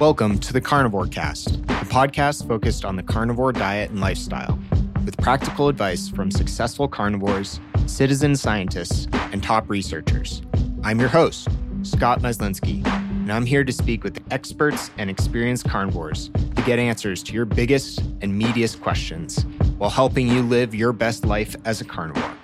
Welcome to the Carnivore Cast, a podcast focused on the carnivore diet and lifestyle, with practical advice from successful carnivores, citizen scientists, and top researchers. I'm your host, Scott Myslinski, and I'm here to speak with experts and experienced carnivores to get answers to your biggest and meatiest questions while helping you live your best life as a carnivore.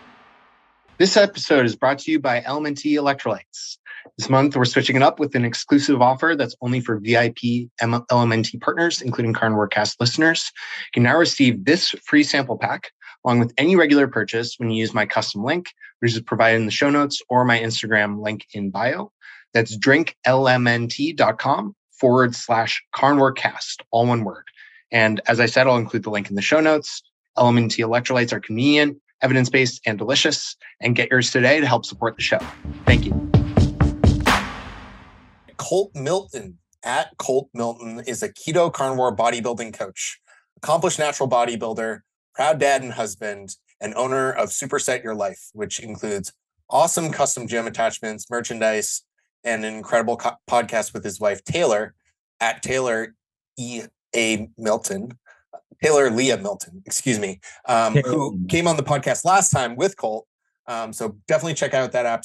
This episode is brought to you by LMNT Electrolytes. This month, we're switching it up with an exclusive offer that's only for VIP LMNT partners, including Carnivore Cast listeners. You can now receive this free sample pack along with any regular purchase when you use my custom link, which is provided in the show notes or my Instagram link in bio. That's drinklmnt.com forward slash carnivorecast, all one word. And as I said, I'll include the link in the show notes. LMNT electrolytes are convenient, evidence based, and delicious. And get yours today to help support the show. Thank you. Colt Milton at Colt Milton is a keto carnivore bodybuilding coach, accomplished natural bodybuilder, proud dad and husband, and owner of Superset Your Life, which includes awesome custom gym attachments, merchandise, and an incredible co- podcast with his wife Taylor at Taylor E. A. Milton. Taylor Leah Milton, excuse me, um, who came on the podcast last time with Colt um, so definitely check out that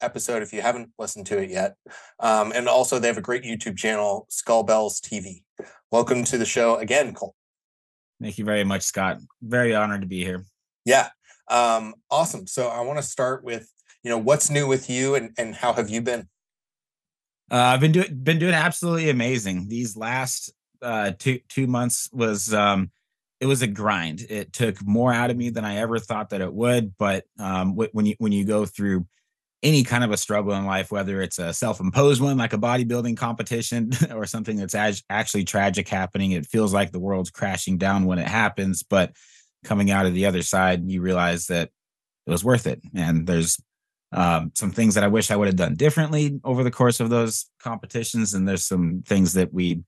episode if you haven't listened to it yet. Um, and also, they have a great YouTube channel, SkullbellzTV. Welcome to the show again, Colt. Thank you very much, Scott. Very honored to be here. Yeah, um, awesome. So I want to start with you know what's new with you and and how have you been? Uh, I've been doing been doing absolutely amazing. These last uh, two two months was um, it was a grind. It took more out of me than I ever thought that it would. But um, when you when you go through any kind of a struggle in life, whether it's a self-imposed one like a bodybuilding competition or something that's actually tragic happening, it feels like the world's crashing down when it happens. But coming out of the other side, you realize that it was worth it. And there's um, some things that I wish I would have done differently over the course of those competitions, and there's some things that we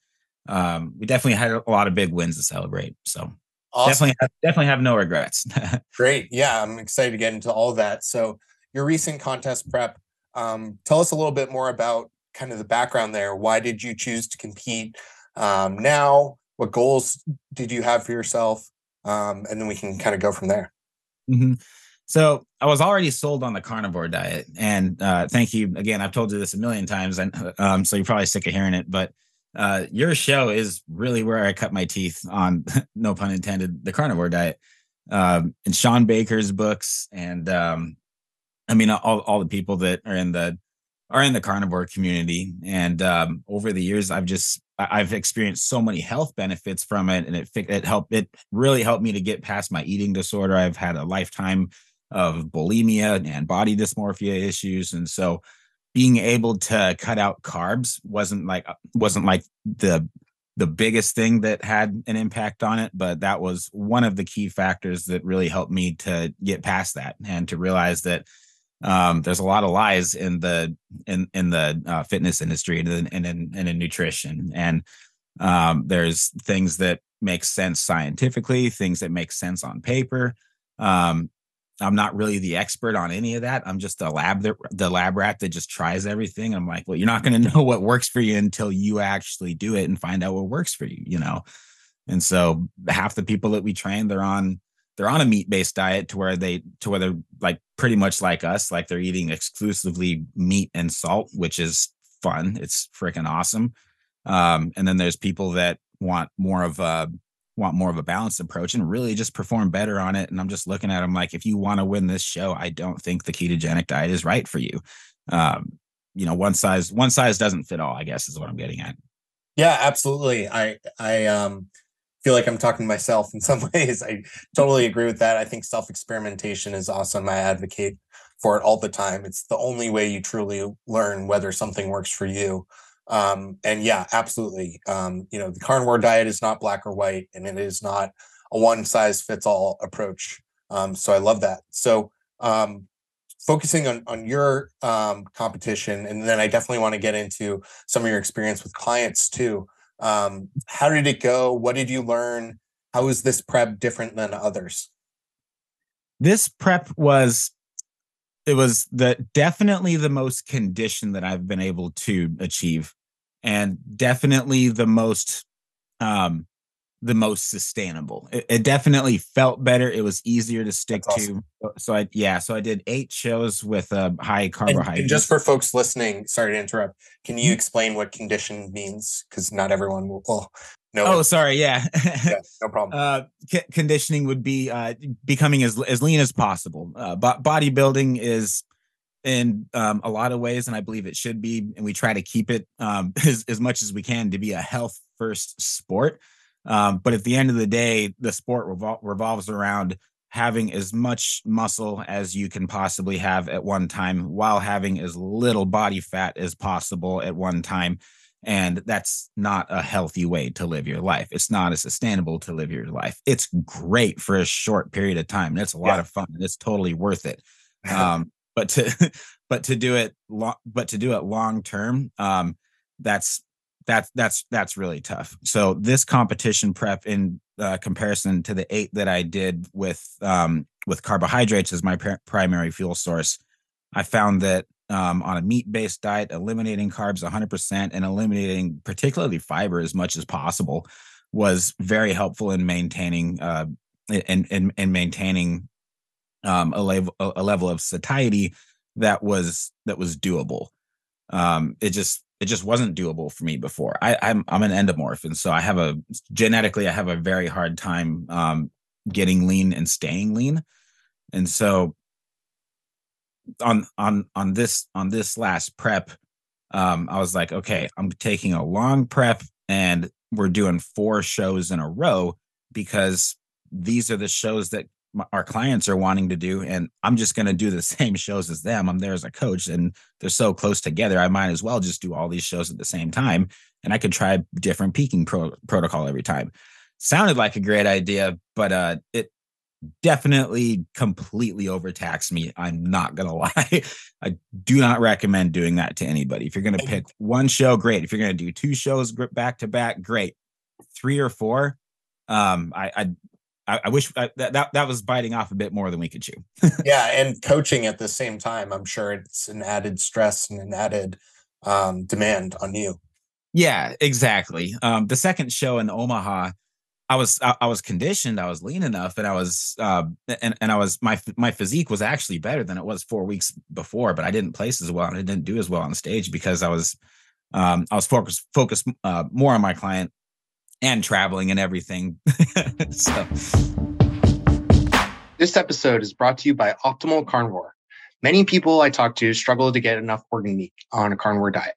um, we definitely had a lot of big wins to celebrate. So Awesome. Definitely, have, definitely have no regrets. Great. Yeah, I'm excited to get into all that. So, your recent contest prep, um, tell us a little bit more about kind of the background there. Why did you choose to compete um, now? What goals did you have for yourself? Um, and then we can kind of go from there. Mm-hmm. So I was already sold on the carnivore diet, and uh, thank you again. I've told you this a million times, and um, so you're probably sick of hearing it. But uh, your show is really where I cut my teeth on, no pun intended, the carnivore diet. Um, and Shawn Baker's books, and um, I mean all all the people that are in the are in the carnivore community. And um, over the years, I've just I've experienced so many health benefits from it, and it it helped it really helped me to get past my eating disorder. I've had a lifetime of bulimia and body dysmorphia issues, and so being able to cut out carbs wasn't like wasn't like the the biggest thing that had an impact on it but that was one of the key factors that really helped me to get past that and to realize that um, there's a lot of lies in the in in the uh, fitness industry and in, and in, and in nutrition. And um, there's things that make sense scientifically things that make sense on paper. Um, I'm not really the expert on any of that. I'm just the lab that the lab rat that just tries everything. I'm like, well, you're not going to know what works for you until you actually do it and find out what works for you, you know. And so half the people that we train, they're on they're on a meat based diet to where they to where they're like pretty much like us, like they're eating exclusively meat and salt, which is fun. It's freaking awesome. Um, and then there's people that want more of a want more of a balanced approach and really just perform better on it. And I'm just looking at them like, if you want to win this show, I don't think the ketogenic diet is right for you. Um, you know, one size one size doesn't fit all. I guess is what I'm getting at. Yeah, absolutely. I I um feel like I'm talking to myself in some ways. I totally agree with that. I think self experimentation is awesome. I advocate for it all the time. It's the only way you truly learn whether something works for you. Um, and yeah, absolutely. Um, you know, the carnivore diet is not black or white, and it is not a one size fits all approach. Um, so I love that. So um, focusing on on your um, competition, and then I definitely want to get into some of your experience with clients too. Um, how did it go? What did you learn? How is this prep different than others? This prep was it was the definitely the most condition that I've been able to achieve. and definitely the most um the most sustainable. It, it, definitely felt better. It was easier to stick awesome. to. So I yeah, so I did eight shows with a uh, high carbohydrate. And, and, just for folks listening, sorry to interrupt. Can you mm-hmm. explain what condition means? Because not everyone will. Well, no. Oh, sorry. Yeah. yeah no problem. uh, c- conditioning would be uh, becoming as as lean as possible. Uh, bo- bodybuilding is in um, a lot of ways, and I believe it should be, and we try to keep it um, as as much as we can to be a health first sport. Um, but at the end of the day, the sport revol- revolves around having as much muscle as you can possibly have at one time while having as little body fat as possible at one time. And that's not a healthy way to live your life. It's not a sustainable to live your life. It's great for a short period of time. It's a lot yeah. of fun. It's totally worth it. Um, but to but to do it long but to do it long term, um, that's that's that's that's really tough. So this competition prep in uh, comparison to the eight that I did with um, with carbohydrates as my pr- primary fuel source, I found that um, on a meat based diet, eliminating carbs 100% and eliminating particularly fiber as much as possible was very helpful in maintaining uh, and and maintaining um, a level a level of satiety that was that was doable. Um, it just it just wasn't doable for me before. I, I'm I'm an endomorph, and so I have a genetically I have a very hard time um, getting lean and staying lean, and so on on on this on this last prep, um, I was like, okay, I'm taking a long prep, and we're doing four shows in a row because these are the shows that our clients are wanting to do and i'm just going to do the same shows as them. I'm there as a coach and they're so close together i might as well just do all these shows at the same time and i could try different peaking pro- protocol every time. Sounded like a great idea but uh it definitely completely overtaxed me i'm not gonna lie i do not recommend doing that to anybody if you're gonna pick one show great if you're gonna do two shows back to back great three or four um I, I I, wish I, that, that that was biting off a bit more than we could chew. yeah, and coaching at the same time, I'm sure it's an added stress and an added um, demand on you. Yeah, exactly. Um, the second show in Omaha, I was I, I, was conditioned, I was lean enough, and I was uh, and and I was my my physique was actually better than it was four weeks before, but I didn't place as well and I didn't do as well on stage because I was um, I was focused focused uh, more on my client and traveling and everything. so. This episode is brought to you by Optimal Carnivore. Many people I talk to struggle to get enough organ meat on a carnivore diet.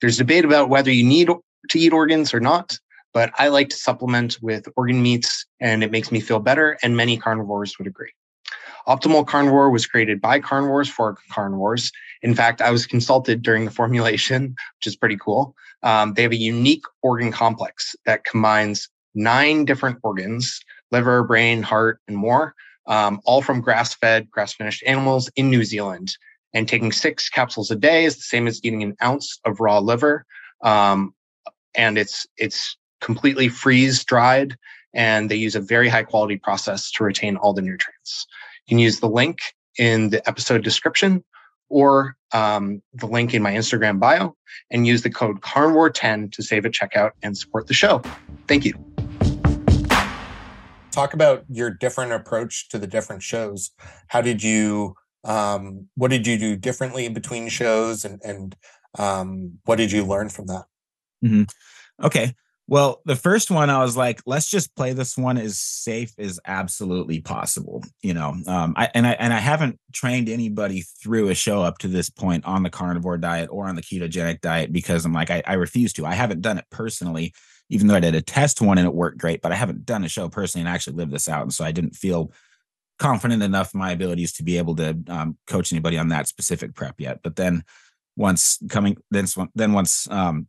There's debate about whether you need to eat organs or not, but I like to supplement with organ meats and it makes me feel better, and many carnivores would agree. Optimal Carnivore was created by carnivores for carnivores. In fact, I was consulted during the formulation, which is pretty cool. Um, they have a unique organ complex that combines nine different organs liver, brain, heart, and more, um, all from grass fed, grass finished animals in New Zealand. And taking six capsules a day is the same as eating an ounce of raw liver. Um, and it's, it's completely freeze dried and they use a very high quality process to retain all the nutrients. You can use the link in the episode description or um, the link in my Instagram bio and use the code carnivore10 to save at checkout and support the show. Thank you. Talk about your different approach to the different shows. How did you, um, what did you do differently between shows and, and um, what did you learn from that? Mm-hmm. Okay. Well, the first one, I was like, let's just play this one as safe as absolutely possible. You know, um, I and I and I haven't trained anybody through a show up to this point on the carnivore diet or on the ketogenic diet because I'm like, I, I refuse to. I haven't done it personally, even though I did a test one and it worked great, but I haven't done a show personally and actually lived this out. And so I didn't feel confident enough in my abilities to be able to um, coach anybody on that specific prep yet. But then once coming, then then once um,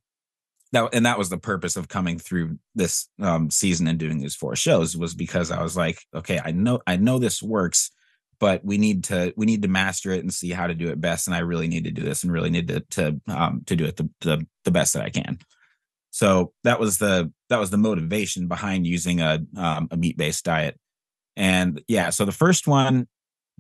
that and that was the purpose of coming through this um, season and doing these four shows was because I was like, okay, I know I know this works, but we need to we need to master it and see how to do it best. And I really need to do this and really need to to um, to do it the, the the best that I can. So that was the that was the motivation behind using a um, a meat based diet. And yeah, so the first one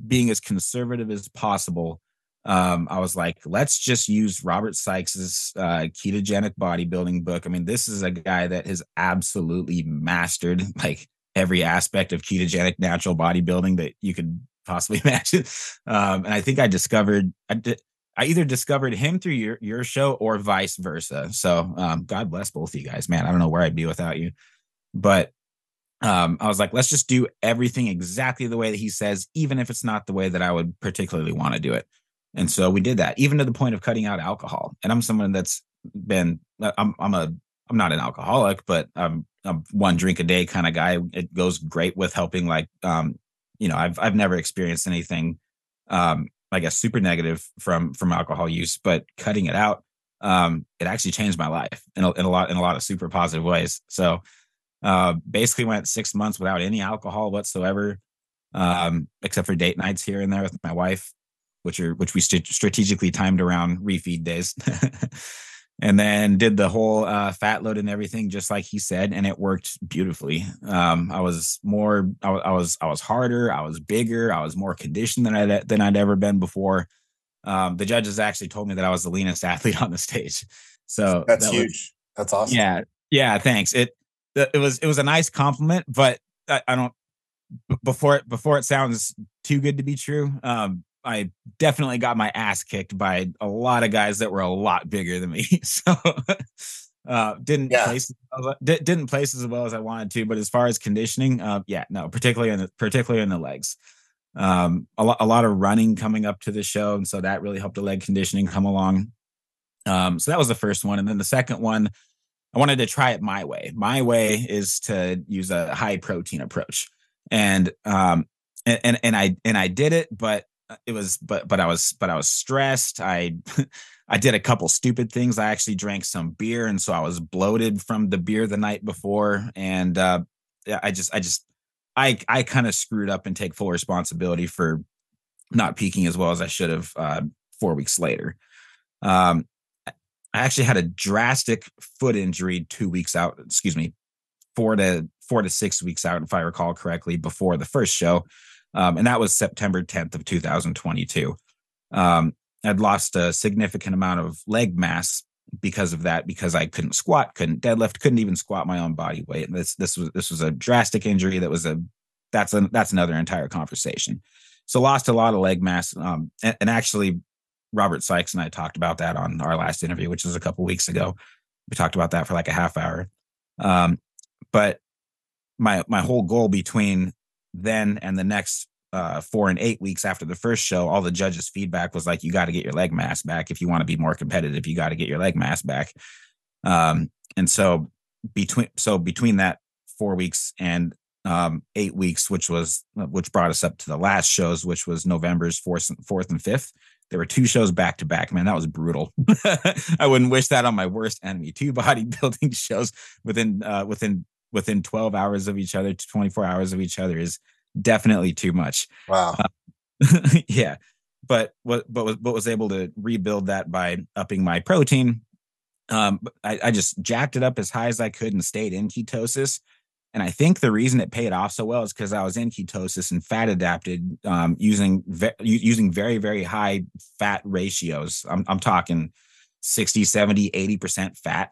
being as conservative as possible um, I was like, let's just use Robert Sykes's uh, ketogenic bodybuilding book. I mean, this is a guy that has absolutely mastered like every aspect of ketogenic natural bodybuilding that you could possibly imagine. Um, and I think I discovered, I, did, I either discovered him through your, your show or vice versa. So um, God bless both of you guys, man. I don't know where I'd be without you. But um, I was like, let's just do everything exactly the way that he says, even if it's not the way that I would particularly want to do it. And so we did that, even to the point of cutting out alcohol. And I'm someone that's been, I'm, I'm a, I'm not an alcoholic, but I'm, I'm one drink a day kind of guy. It goes great with helping, like, um, you know, I've, I've never experienced anything, um, I guess super negative from, from alcohol use, but cutting it out, um, it actually changed my life in a, in a lot, in a lot of super positive ways. So, uh, basically went six months without any alcohol whatsoever, um, except for date nights here and there with my wife, which are which we st- strategically timed around refeed days. and then did the whole uh, fat load and everything just like he said and it worked beautifully. Um, i was more I, I, was i was harder i was bigger i was more conditioned than i than i'd ever been before. Um, the judges actually told me that i was the leanest athlete on the stage. So that's that huge. Was, that's awesome. Yeah. Yeah thanks. It it was it was a nice compliment, but I, I don't before it before it sounds too good to be true. Um, I definitely got my ass kicked by a lot of guys that were a lot bigger than me. So uh, didn't yeah. place didn't place as well as I wanted to. But as far as conditioning, uh, yeah, no, particularly in the particularly in the legs. Um, a lot a lot of running coming up to the show, and so that really helped the leg conditioning come along. Um, so that was the first one, and then the second one I wanted to try it my way. My way is to use a high protein approach. And um and, and and I and I did it, but it was but but I was but I was stressed. I I did a couple stupid things. I actually drank some beer and so I was bloated from the beer the night before and uh I just I just I I kind of screwed up and take full responsibility for not peaking as well as I should have uh 4 weeks later. Um I actually had a drastic foot injury two weeks out, excuse me, four to four to six weeks out, if I recall correctly, before the first show. Um, and that was September 10th of 2022. Um, I'd lost a significant amount of leg mass because of that, because I couldn't squat, couldn't deadlift, couldn't even squat my own body weight. And this this was this was a drastic injury that was a that's a that's another entire conversation. So lost a lot of leg mass. Um, and, and actually Robert Sykes and I talked about that on our last interview, which was a couple weeks ago. We talked about that for like a half hour. Um, but my my whole goal between then and the next uh, four and eight weeks after the first show, all the judges' feedback was like, "You got to get your leg mass back if you want to be more competitive. You got to get your leg mass back." Um, and so between so between that four weeks and um, eight weeks, which was which brought us up to the last shows, which was November's fourth, fourth and fifth. There were two shows back to back. Man, that was brutal. I wouldn't wish that on my worst enemy. Two bodybuilding shows within uh, within within 12 hours of each other to 24 hours of each other is definitely too much. Wow. Uh, yeah. But what but was but was able to rebuild that by upping my protein. Um, I, I just jacked it up as high as I could and stayed in ketosis and I think the reason it paid off so well is because I was in ketosis and fat adapted um, using ve- using very, very high fat ratios. I'm, I'm talking 60, 70, 80% fat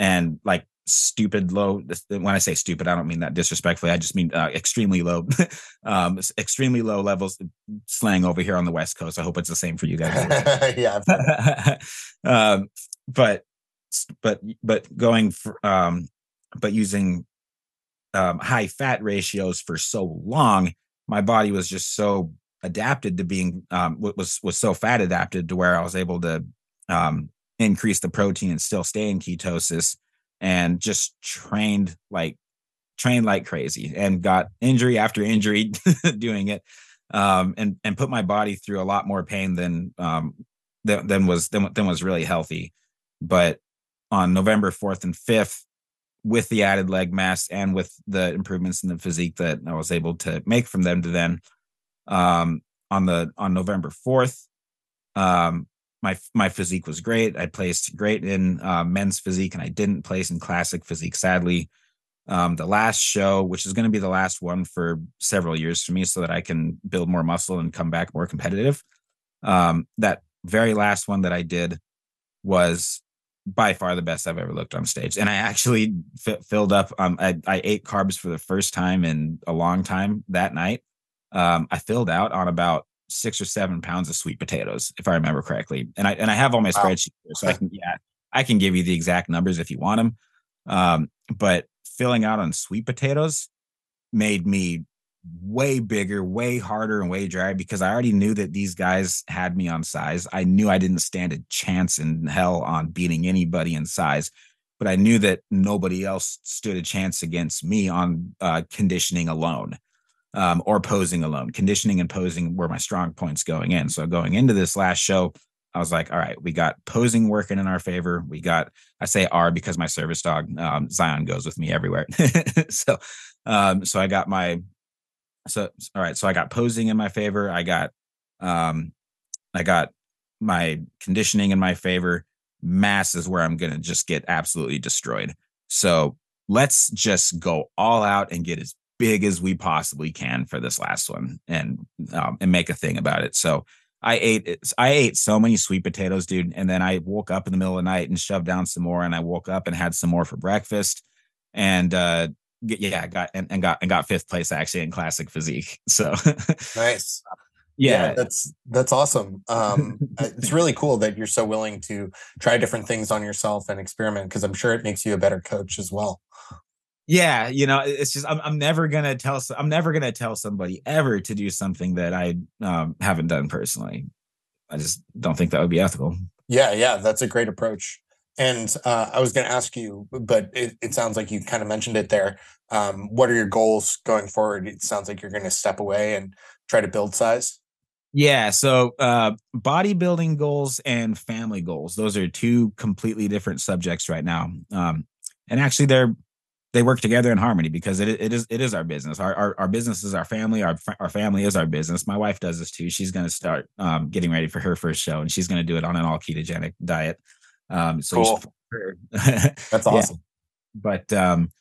and like stupid low. When I say stupid, I don't mean that disrespectfully. I just mean uh, extremely low, um, extremely low levels slang over here on the West Coast. I hope it's the same for you guys. yeah. um, but, but, but going for, um, but using um, high fat ratios for so long, my body was just so adapted to being um, was was so fat adapted to where I was able to um, increase the protein and still stay in ketosis and just trained like trained like crazy and got injury after injury doing it um, and and put my body through a lot more pain than um, than, than was than, than was really healthy. But on November 4th and 5th with the added leg mass and with the improvements in the physique that I was able to make from them to then um, on the on November 4th um, my my physique was great I placed great in uh, men's physique and I didn't place in classic physique sadly um, the last show which is going to be the last one for several years for me so that I can build more muscle and come back more competitive Um, that very last one that I did was by far the best I've ever looked on stage. And I actually f- filled up. Um, I, I, ate carbs for the first time in a long time that night. Um, I filled out on about six or seven pounds of sweet potatoes, if I remember correctly. And I and I have all my wow. spreadsheets, here, so I can yeah, I can give you the exact numbers if you want them. Um, but filling out on sweet potatoes made me way bigger, way harder, and way drier because I already knew that these guys had me on size. I knew I didn't stand a chance in hell on beating anybody in size, but I knew that nobody else stood a chance against me on uh, conditioning alone um, or posing alone. Conditioning and posing were my strong points going in. So going into this last show, I was like, all right, we got posing working in our favor. We got, I say R because my service dog, um, Zion goes with me everywhere. so, um, so I got my so all right so i got posing in my favor i got um i got my conditioning in my favor mass is where i'm gonna just get absolutely destroyed so let's just go all out and get as big as we possibly can for this last one and um, and make a thing about it so i ate i ate so many sweet potatoes dude and then i woke up in the middle of the night and shoved down some more and i woke up and had some more for breakfast and uh yeah, got and, and got and got fifth place actually in classic physique. So nice. Yeah. yeah. that's that's awesome. Um, it's really cool that you're so willing to try different things on yourself and experiment because I'm sure it makes you a better coach as well. Yeah, you know, it's just I'm, I'm never gonna tell I'm never gonna tell somebody ever to do something that I um, haven't done personally. I just don't think that would be ethical. Yeah, yeah, that's a great approach. And uh, I was to ask you, but it, it sounds like you kind of mentioned it there. Um, what are your goals going forward? It sounds like you're to step away and try to build size. Yeah. So, uh, bodybuilding goals and family goals, those are two completely different subjects right now. Um, and actually, they're they work together in harmony because it, it is it is our business. Our, our, our business is our family. Our our family is our business. My wife does this too. She's going to start um, getting ready for her first show, and she's going to do it on an all ketogenic diet. Um, so cool. That's awesome. Yeah. But um,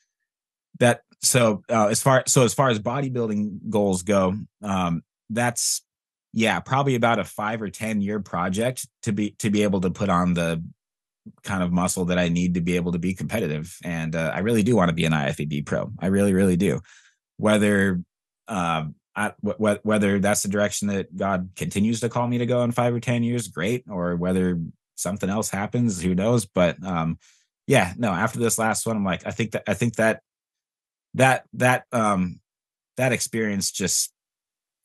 that so uh, as far so as far as bodybuilding goals go, um, that's yeah probably about a five or ten year project to be to be able to put on the kind of muscle that I need to be able to be competitive. And uh, I really do want to be an IFBB pro. I really, really do. Whether uh, whether that's the direction that God continues to call me to go in five or ten years, great. Or whether something else happens, who knows? But um, yeah, no. After this last one, I'm like, I think that I think that that that um that experience just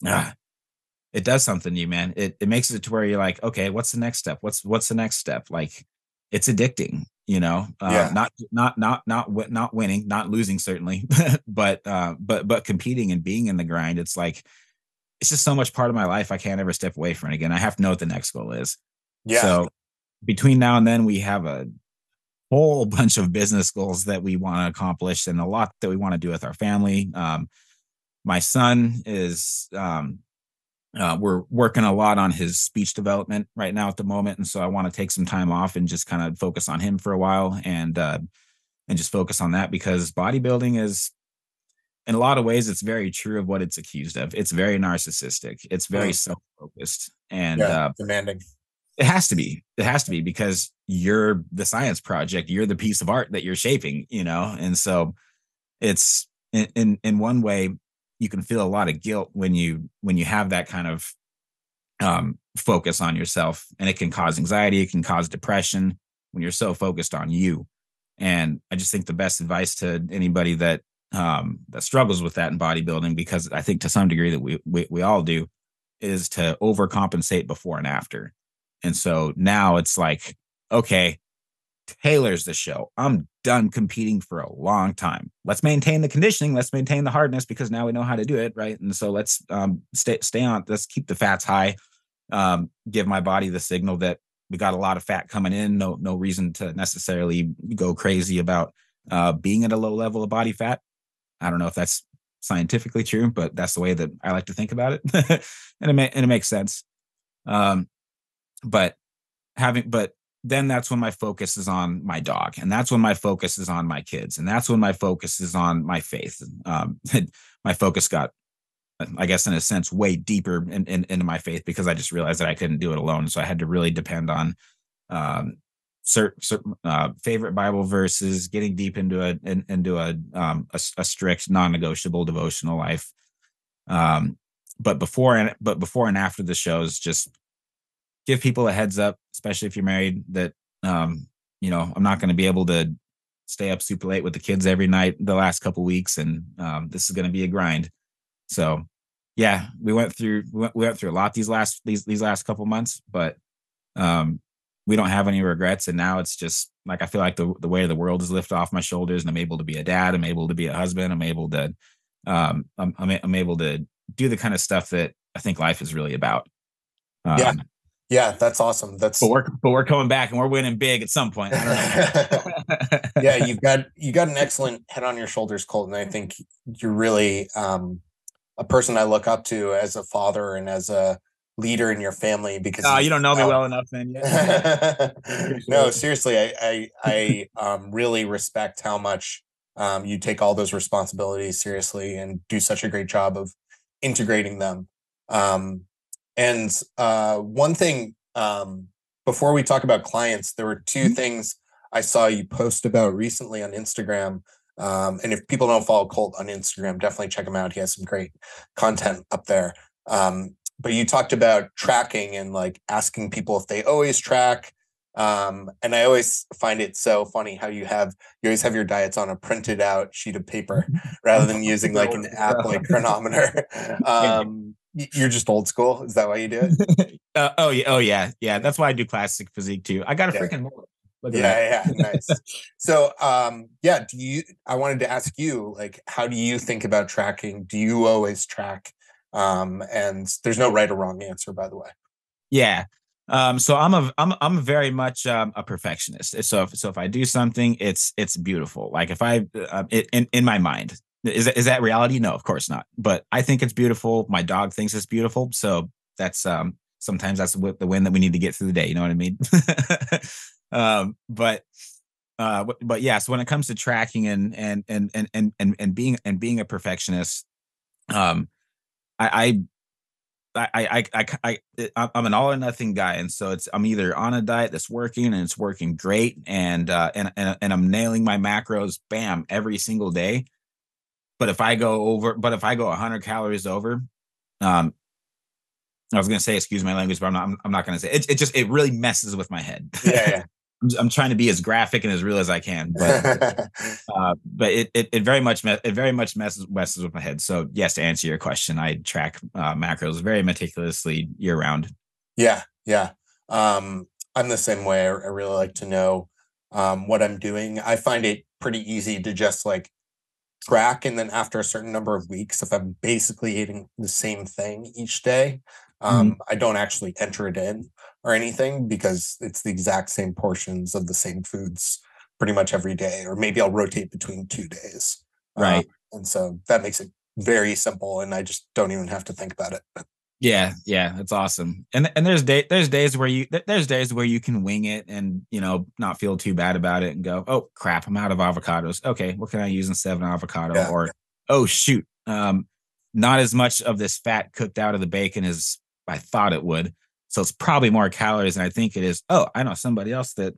ah, it does something to you, man. It it makes it to where you're like, okay, what's the next step? What's what's the next step? Like, it's addicting, you know. Uh, yeah. Not not not not not winning, not losing certainly, but uh, but but competing and being in the grind. It's like it's just so much part of my life. I can't ever step away from it again. I have to know what the next goal is. Yeah. So between now and then, we have a whole bunch of business goals that we want to accomplish and a lot that we want to do with our family. Um, my son is, um, uh, we're working a lot on his speech development right now at the moment. And so I want to take some time off and just kind of focus on him for a while and, uh, and just focus on that because bodybuilding is in a lot of ways it's very true of what it's accused of it's very narcissistic it's very mm. self-focused and yeah, uh, demanding it has to be. It has to be because you're the science project. You're the piece of art that you're shaping, you know? And so it's in, in, in one way, you can feel a lot of guilt when you when you have that kind of um, focus on yourself and it can cause anxiety it can cause depression when you're so focused on you. And i just think the best advice to anybody that um, that struggles with that in bodybuilding because i think to some degree that we we, we all do is to overcompensate before and after. And so now it's like, okay, tailors the show. I'm done competing for a long time. Let's maintain the conditioning. Let's maintain the hardness because now we know how to do it, right? And so let's um, stay stay on. Let's keep the fats high. Um, give my body the signal that we got a lot of fat coming in. No no reason to necessarily go crazy about uh, being at a low level of body fat. I don't know if that's scientifically true, but that's the way that I like to think about it, and it and it makes sense. Um, but having but then that's when my focus is on my dog and that's when my focus is on my kids and that's when my focus is on my faith um, my focus got I guess in a sense, way deeper in, in, into my faith because I just realized that I couldn't do it alone. So I had to really depend on um, certain, certain uh, favorite Bible verses, getting deep into a in, into a, um, a, a strict non-negotiable devotional life. Um, but before and but before and after the shows, just give people a heads up, especially if you're married, that um, you know I'm not going to be able to stay up super late with the kids every night the last couple weeks, and um, this is going to be a grind. So, yeah, we went through we went, we went through a lot these last these these last couple months, but um, we don't have any regrets. And now it's just like I feel like the the weight of the world is lifted off my shoulders, and I'm able to be a dad. I'm able to be a husband. I'm able to um, I'm I'm, I'm able to do the kind of stuff that I think life is really about. Um, yeah. Yeah, that's awesome. That's but we're but we're coming back and we're winning big at some point. yeah, you've got you got an excellent head on your shoulders, Colton. I think you're really um, a person I look up to as a father and as a leader in your family because oh, you don't know me well enough, man. no, seriously, I I, I um, really respect how much um, you take all those responsibilities seriously and do such a great job of integrating them. And uh, one thing um, before we talk about clients, there were 2 mm-hmm. things I saw you post about recently on Instagram. Um, and if people don't follow Colt on Instagram, definitely check him out. He has some great content up there. Um, but you talked about tracking and like asking people if they always track. Um, and I always find it so funny how you have you always have your diets on a printed out sheet of paper rather than using like an app like Cronometer. Um, you're just old school. Is that why you do it? uh, oh yeah, oh yeah, yeah. That's why I do classic physique too. I got a yeah. freaking mullet. Yeah, yeah, nice. so, um, yeah. Do you? I wanted to ask you, like, how do you think about tracking? Do you always track? Um, and there's no right or wrong answer, by the way. Yeah. Um, so I'm a I'm I'm very much um, a perfectionist. So if so if I do something, it's it's beautiful. Like if I uh, it, in in my mind, is that, is that reality? No, of course not. But I think it's beautiful. My dog thinks it's beautiful. So that's um sometimes that's the win that we need to get through the day. You know what I mean? um, but uh, but, but yeah. So when it comes to tracking and and and and and and, and being and being a perfectionist, um, I I I I I, I I'm an all or nothing guy, and so it's I'm either on a diet that's working and it's working great, and uh, and and and I'm nailing my macros, bam, every single day, but if I go over, but if I go 100 calories over, um, I was gonna say excuse my language, but I'm not. I'm, not gonna say it. It just it really messes with my head. Yeah. yeah. I'm, I'm, trying to be as graphic and as real as I can, but uh, but it, it, it very much it very much messes messes with my head. So yes, to answer your question, I track uh, macros very meticulously year round. Yeah, yeah. Um, I'm the same way. I, I really like to know um, what I'm doing. I find it pretty easy to just like track and then after a certain number of weeks if i'm basically eating the same thing each day um, mm-hmm. i don't actually enter it in or anything because it's the exact same portions of the same foods pretty much every day or maybe i'll rotate between two days right um, and so that makes it very simple and i just don't even have to think about it yeah, yeah, that's awesome. And and there's day there's days where you there's days where you can wing it and you know not feel too bad about it and go, oh crap, I'm out of avocados. Okay, what can I use instead of an avocado? Yeah. Or oh shoot, um, not as much of this fat cooked out of the bacon as I thought it would. So it's probably more calories than I think it is. Oh, I know somebody else that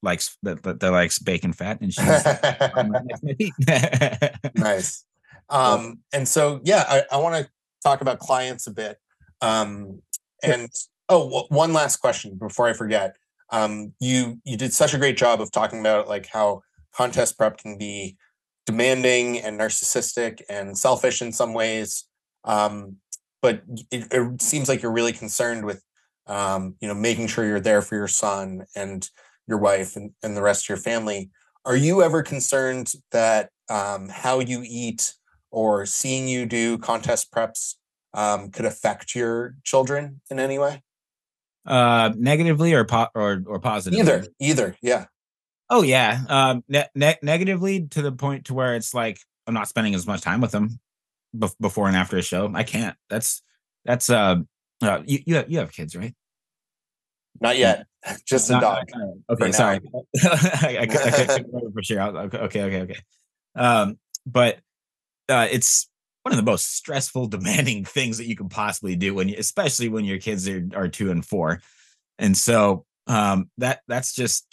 likes that that, that likes bacon fat and she's nice. Um, and so yeah, I, I want to talk about clients a bit. Um, and oh, one last question before I forget. Um, you you did such a great job of talking about like how contest prep can be demanding and narcissistic and selfish in some ways. Um, but it, it, seems like you're really concerned with um, you know making sure you're there for your son and your wife and, and the rest of your family. Are you ever concerned that um, how you eat or seeing you do contest preps um, could affect your children in any way? Uh, negatively or po- or or positively? Either, either, yeah. Oh yeah, um, ne- ne- negatively to the point to where it's like I'm not spending as much time with them be- before and after a show. I can't. That's that's uh, uh you you have, you have kids, right? Not yet. Just a dog. okay, sorry. I, I, I, for sure. Okay, okay, okay, okay. Um, but uh, it's one of the most stressful, demanding things that you can possibly do when you, especially when your kids are, are two and four. And so um, that that's just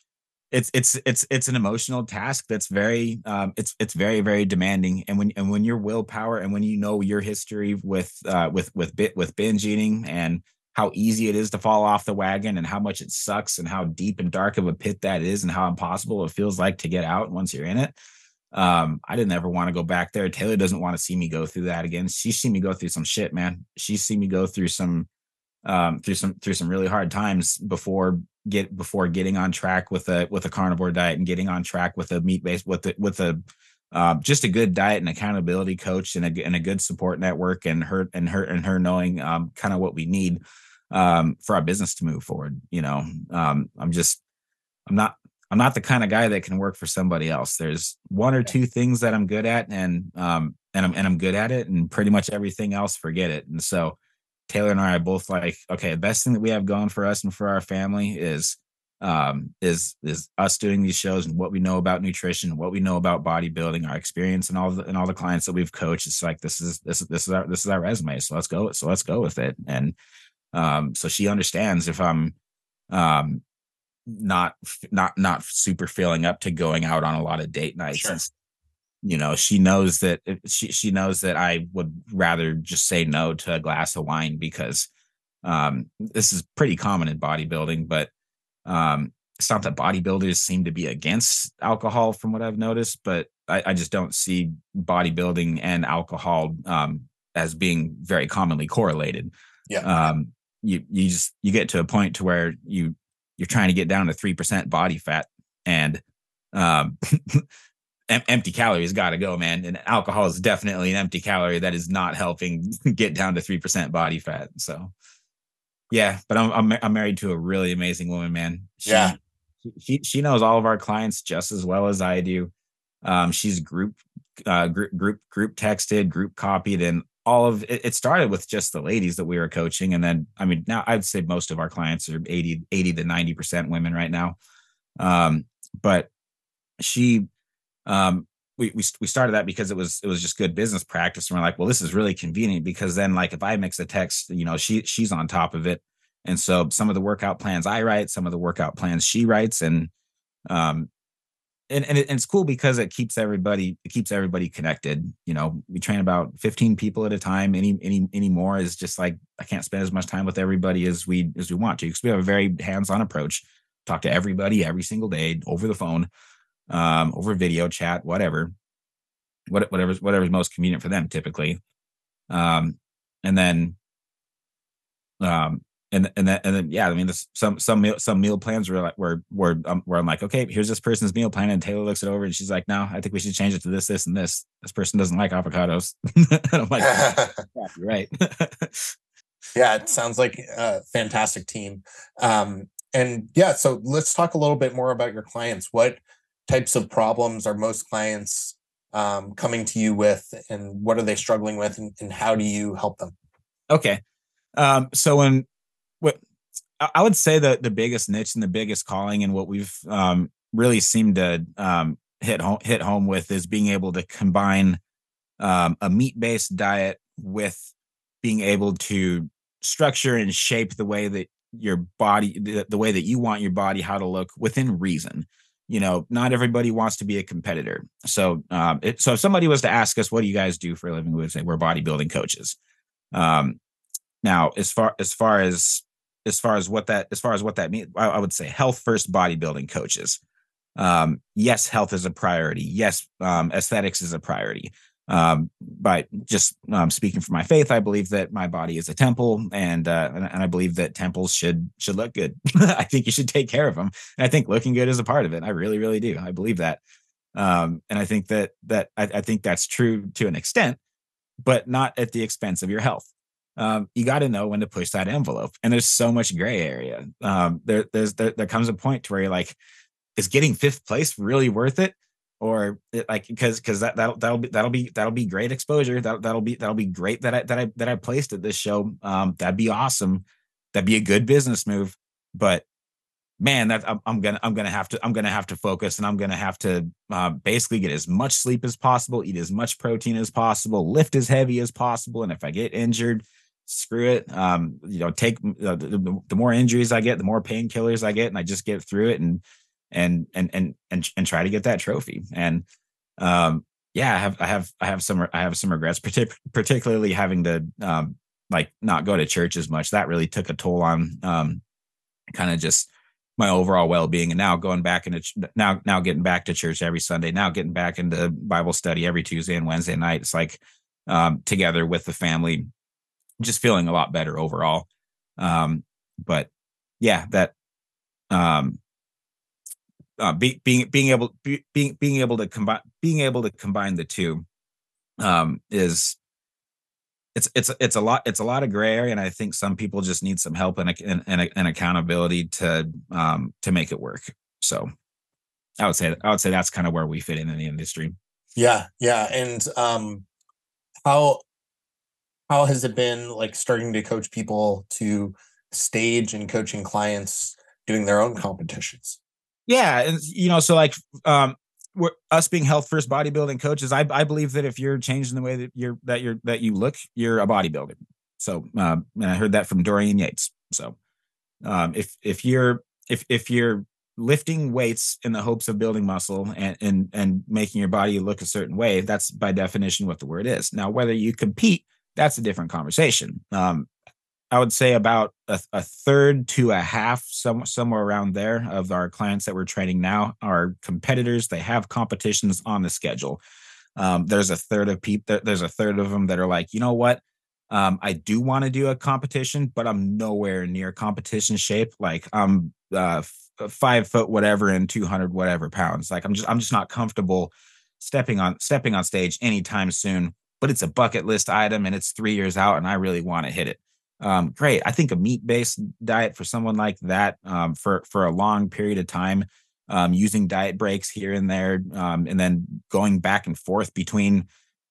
it's it's it's it's an emotional task that's very um, it's it's very very demanding and when and when your willpower and when you know your history with uh, with with bit with binge eating and how easy it is to fall off the wagon and how much it sucks and how deep and dark of a pit that is and how impossible it feels like to get out once you're in it. Um, I didn't ever want to go back there. Taylor doesn't want to see me go through that again. She's seen me go through some shit, man. She's seen me go through some um through some through some really hard times before get before getting on track with a with a carnivore diet and getting on track with a meat based with the with a uh, just a good diet and accountability coach and a, and a good support network and her and her and her knowing um, kind of what we need um, for our business to move forward. You know, um, I'm just I'm not I'm not the kind of guy that can work for somebody else. There's one or two things that I'm good at and um and I'm and I'm good at it and pretty much everything else forget it. And so Taylor and I are both like, okay, the best thing that we have going for us and for our family is um, is is us doing these shows and what we know about nutrition, what we know about bodybuilding, our experience, and all the and all the clients that we've coached. It's like this is this this is our this is our resume. So let's go. So let's go with it. And um, so she understands if I'm um, not not not super feeling up to going out on a lot of date nights. Sure. you know, she knows that she she knows that I would rather just say no to a glass of wine because um, this is pretty common in bodybuilding, but um, it's not that bodybuilders seem to be against alcohol from what I've noticed, but I, I just don't see bodybuilding and alcohol um, as being very commonly correlated. Yeah. Um, you you just you get to a point to where you you're trying to get down to three percent body fat, and um, empty calories got to go, man. And alcohol is definitely an empty calorie that is not helping get down to three percent body fat. So yeah, but I'm, I'm I'm married to a really amazing woman, man. She, yeah, she she knows all of our clients just as well as I do. Um, she's group uh, group group group texted, group copied, and all of it, it started with just the ladies that we were coaching, and then I mean now I'd say most of our clients are 80 80 to 90 percent women right now. Um, but she um we, we we started that because it was it was just good business practice and we're like well this is really convenient because then like if i mix a text you know she she's on top of it and so some of the workout plans i write some of the workout plans she writes and um and, and, it, and it's cool because it keeps everybody it keeps everybody connected you know? We train about 15 people at a time. Any any any more is just like i can't spend as much time with everybody as we as we want to because we have a very hands-on approach. Talk to everybody every single day over the phone um, over video chat, whatever, what, whatever's whatever's most convenient for them, typically. Um, and then, um, and and then and then yeah, I mean, this, some some meal, some meal plans were like where where um, where I'm like, okay, here's this person's meal plan, and Taylor looks it over, and she's like, no, I think we should change it to this, this, and this. This person doesn't like avocados. I'm like, yeah, you're right. yeah, it sounds like a fantastic team. Um, and yeah, so let's talk a little bit more about your clients. What types of problems are most clients um, coming to you with and what are they struggling with and, and how do you help them okay um, so when i would say that the biggest niche and the biggest calling and what we've um, really seemed to um, hit home hit home with is being able to combine um, a meat-based diet with being able to structure and shape the way that your body the, the way that you want your body how to look within reason you know, not everybody wants to be a competitor. So, um, it, so if somebody was to ask us, "What do you guys do for a living?" We would say we're bodybuilding coaches. Um, now, as far as far as as far as what that as far as what that means, I, I would say health first bodybuilding coaches. Um, yes, health is a priority. Yes, um, aesthetics is a priority um, by just um, speaking for my faith, I believe that my body is a temple, and uh, and, I believe that temples should should look good. I think you should take care of them, and I think looking good is a part of it. I really, really do. I believe that, um, and I think that that I, I, think that's true to an extent, but not at the expense of your health. Um, you got to know when to push that envelope, and there's so much gray area. Um, there, there's there, there comes a point to where you're like, is getting fifth place really worth it? or it, like because because that that'll that'll be that'll be that'll be great exposure that that'll be that'll be great that I that I that I placed at this show um that'd be awesome that'd be a good business move but man, that I'm, I'm, gonna I'm gonna have to I'm gonna have to focus, and I'm gonna have to uh, basically get as much sleep as possible, eat as much protein as possible, lift as heavy as possible, and if I get injured, screw it. Um, you know, take uh, the, the more injuries I get, the more painkillers I get, and I just get through it and and and and and and try to get that trophy. And um, yeah, I have I have I have some I have some regrets, partic- particularly having to um, like not go to church as much. That really took a toll on um, kind of just my overall well-being and now going back into now now getting back to church every sunday now getting back into bible study every tuesday and wednesday night it's like um, together with the family just feeling a lot better overall. Um, but yeah, that um, uh, be, being being able be, being being able to combine being able to combine the two um, is it's it's it's a lot it's a lot of gray area, and I think some people just need some help and and, and, and accountability to um, to make it work. So I would say I would say that's kind of where we fit in in the industry. Yeah, yeah, and um, how how has it been like starting to coach people to stage and coaching clients doing their own competitions? Yeah, and you know, so like um we're us being health first bodybuilding coaches, I I believe that if you're changing the way that you're that you're that you look, you're a bodybuilder. So um and I heard that from Dorian Yates. So um if if you're if if you're lifting weights in the hopes of building muscle and and and making your body look a certain way, that's by definition what the word is. Now, whether you compete that's a different conversation. Um, I would say about a, a, third to a half, some, somewhere around there, of our clients that we're training now are competitors. They have competitions on the schedule. Um, there's a third of people. There's a third of them that are like, you know what? Um, I do want to do a competition, but I'm nowhere near competition shape. Like I'm uh, f- five foot whatever and 200 whatever pounds. Like I'm just I'm just not comfortable stepping on stepping on stage anytime soon but it's a bucket list item and it's three years out and I really want to hit it. Um, great. I think a meat based diet for someone like that um, for for a long period of time, um, using diet breaks here and there, um, and then going back and forth between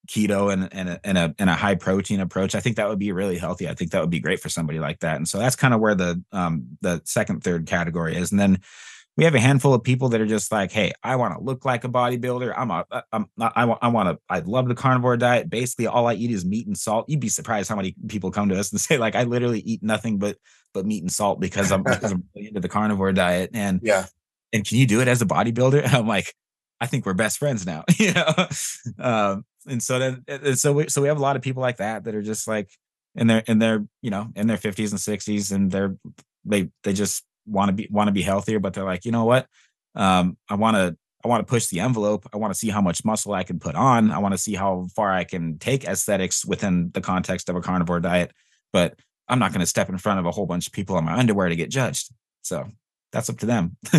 keto and and a, and a, and a high protein approach. I think that would be really healthy. I think that would be great for somebody like that. And so that's kind of where the um, the second third category is. And then we have a handful of people that are just like, hey, I want to look like a bodybuilder. I'm a, I'm not, I want, I want to, I love the carnivore diet. Basically, all I eat is meat and salt. You'd be surprised how many people come to us and say, like, I literally eat nothing but but meat and salt because I'm, because I'm really into the carnivore diet. And yeah, and can you do it as a bodybuilder? And I'm like, I think we're best friends now, you know. um, and so then, and so we, so we have a lot of people like that that are just like in their in their you know in their 50s and 60s, and they're they they just want to be want to be healthier, but they're like, you know what? Um, I want to I want to push the envelope. I want to see how much muscle I can put on. I want to see how far I can take aesthetics within the context of a carnivore diet. But I'm not going to step in front of a whole bunch of people in my underwear to get judged. So that's up to them.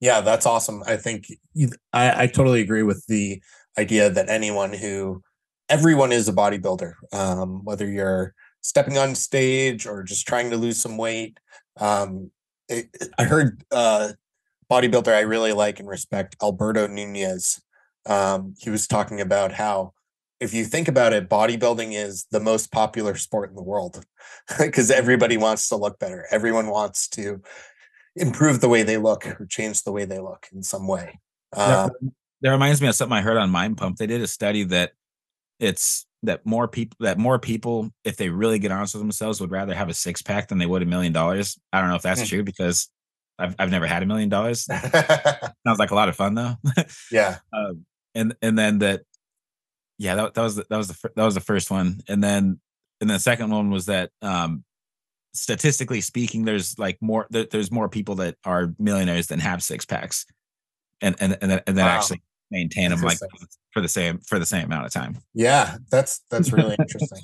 yeah, that's awesome. I think I, I totally agree with the idea that anyone who everyone is a bodybuilder, um, whether you're stepping on stage or just trying to lose some weight. Um, it, I heard uh, bodybuilder I really like and respect, Alberto Nunez. Um, he was talking about how, if you think about it, bodybuilding is the most popular sport in the world because everybody wants to look better. Everyone wants to improve the way they look or change the way they look in some way. Uh, that, that reminds me of something I heard on Mind Pump. They did a study that it's that more people that more people if they really get honest with themselves would rather have a six pack than they would a million dollars. I don't know if that's mm. true because I've, I've never had a million dollars. Sounds like a lot of fun though. Yeah. Um, and and then that yeah that, that was the, that was the that was the first one. And then and the second one was that um statistically speaking there's like more there, there's more people that are millionaires than have six packs and and and then, and then wow. actually maintain them like for the same for the same amount of time. Yeah, that's that's really interesting.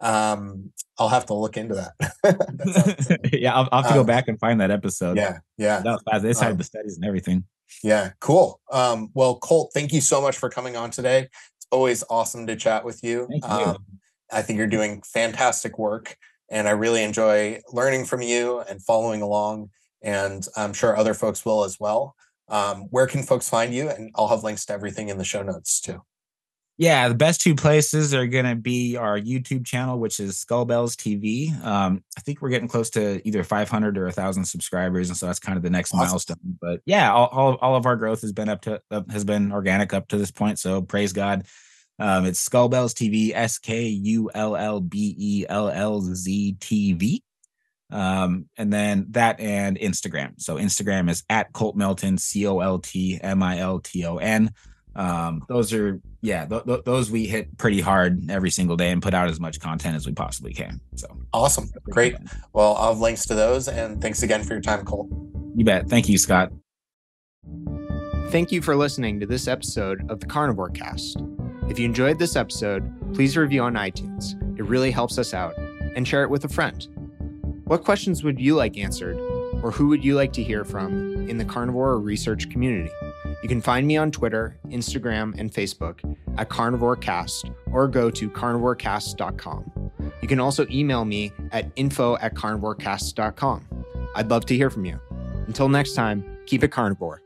Um, I'll have to look into that. yeah, I'll, I'll, have to um, go back and find that episode. Yeah, yeah. That was cited um, the studies and everything. Yeah, cool. Um, well, Colt, thank you so much for coming on today. It's always awesome to chat with you. You. Um, I think you're doing fantastic work, and I really enjoy learning from you and following along. And I'm sure other folks will as well um, where can folks find you? And I'll have links to everything in the show notes too. Yeah, the best two places are going to be our YouTube channel, which is Skullbellz TV. Um, I think we're getting close to either 500 or 1,000 subscribers, and so that's kind of the next awesome. milestone. But yeah, all, all, all, of our growth has been up to uh, has been organic up to this point. So praise God. Um, it's Skullbellz TV, S K U L L B E L L Z TV. Um, and then that and Instagram. So Instagram is at Colt Milton, C O L T M I L T O N. Um, those are yeah, th- th- those we hit pretty hard every single day and put out as much content as we possibly can. So awesome, great. Well, I'll have links to those, and thanks again for your time, Colt. You bet. Thank you, Scott. Thank you for listening to this episode of the Carnivore Cast. If you enjoyed this episode, please review on iTunes. It really helps us out, and share it with a friend. What questions would you like answered, or who would you like to hear from in the carnivore research community? You can find me on Twitter, Instagram, and Facebook at CarnivoreCast or go to carnivorecast.com. You can also email me at info at carnivorecast.com. I'd love to hear from you. Until next time, keep it carnivore.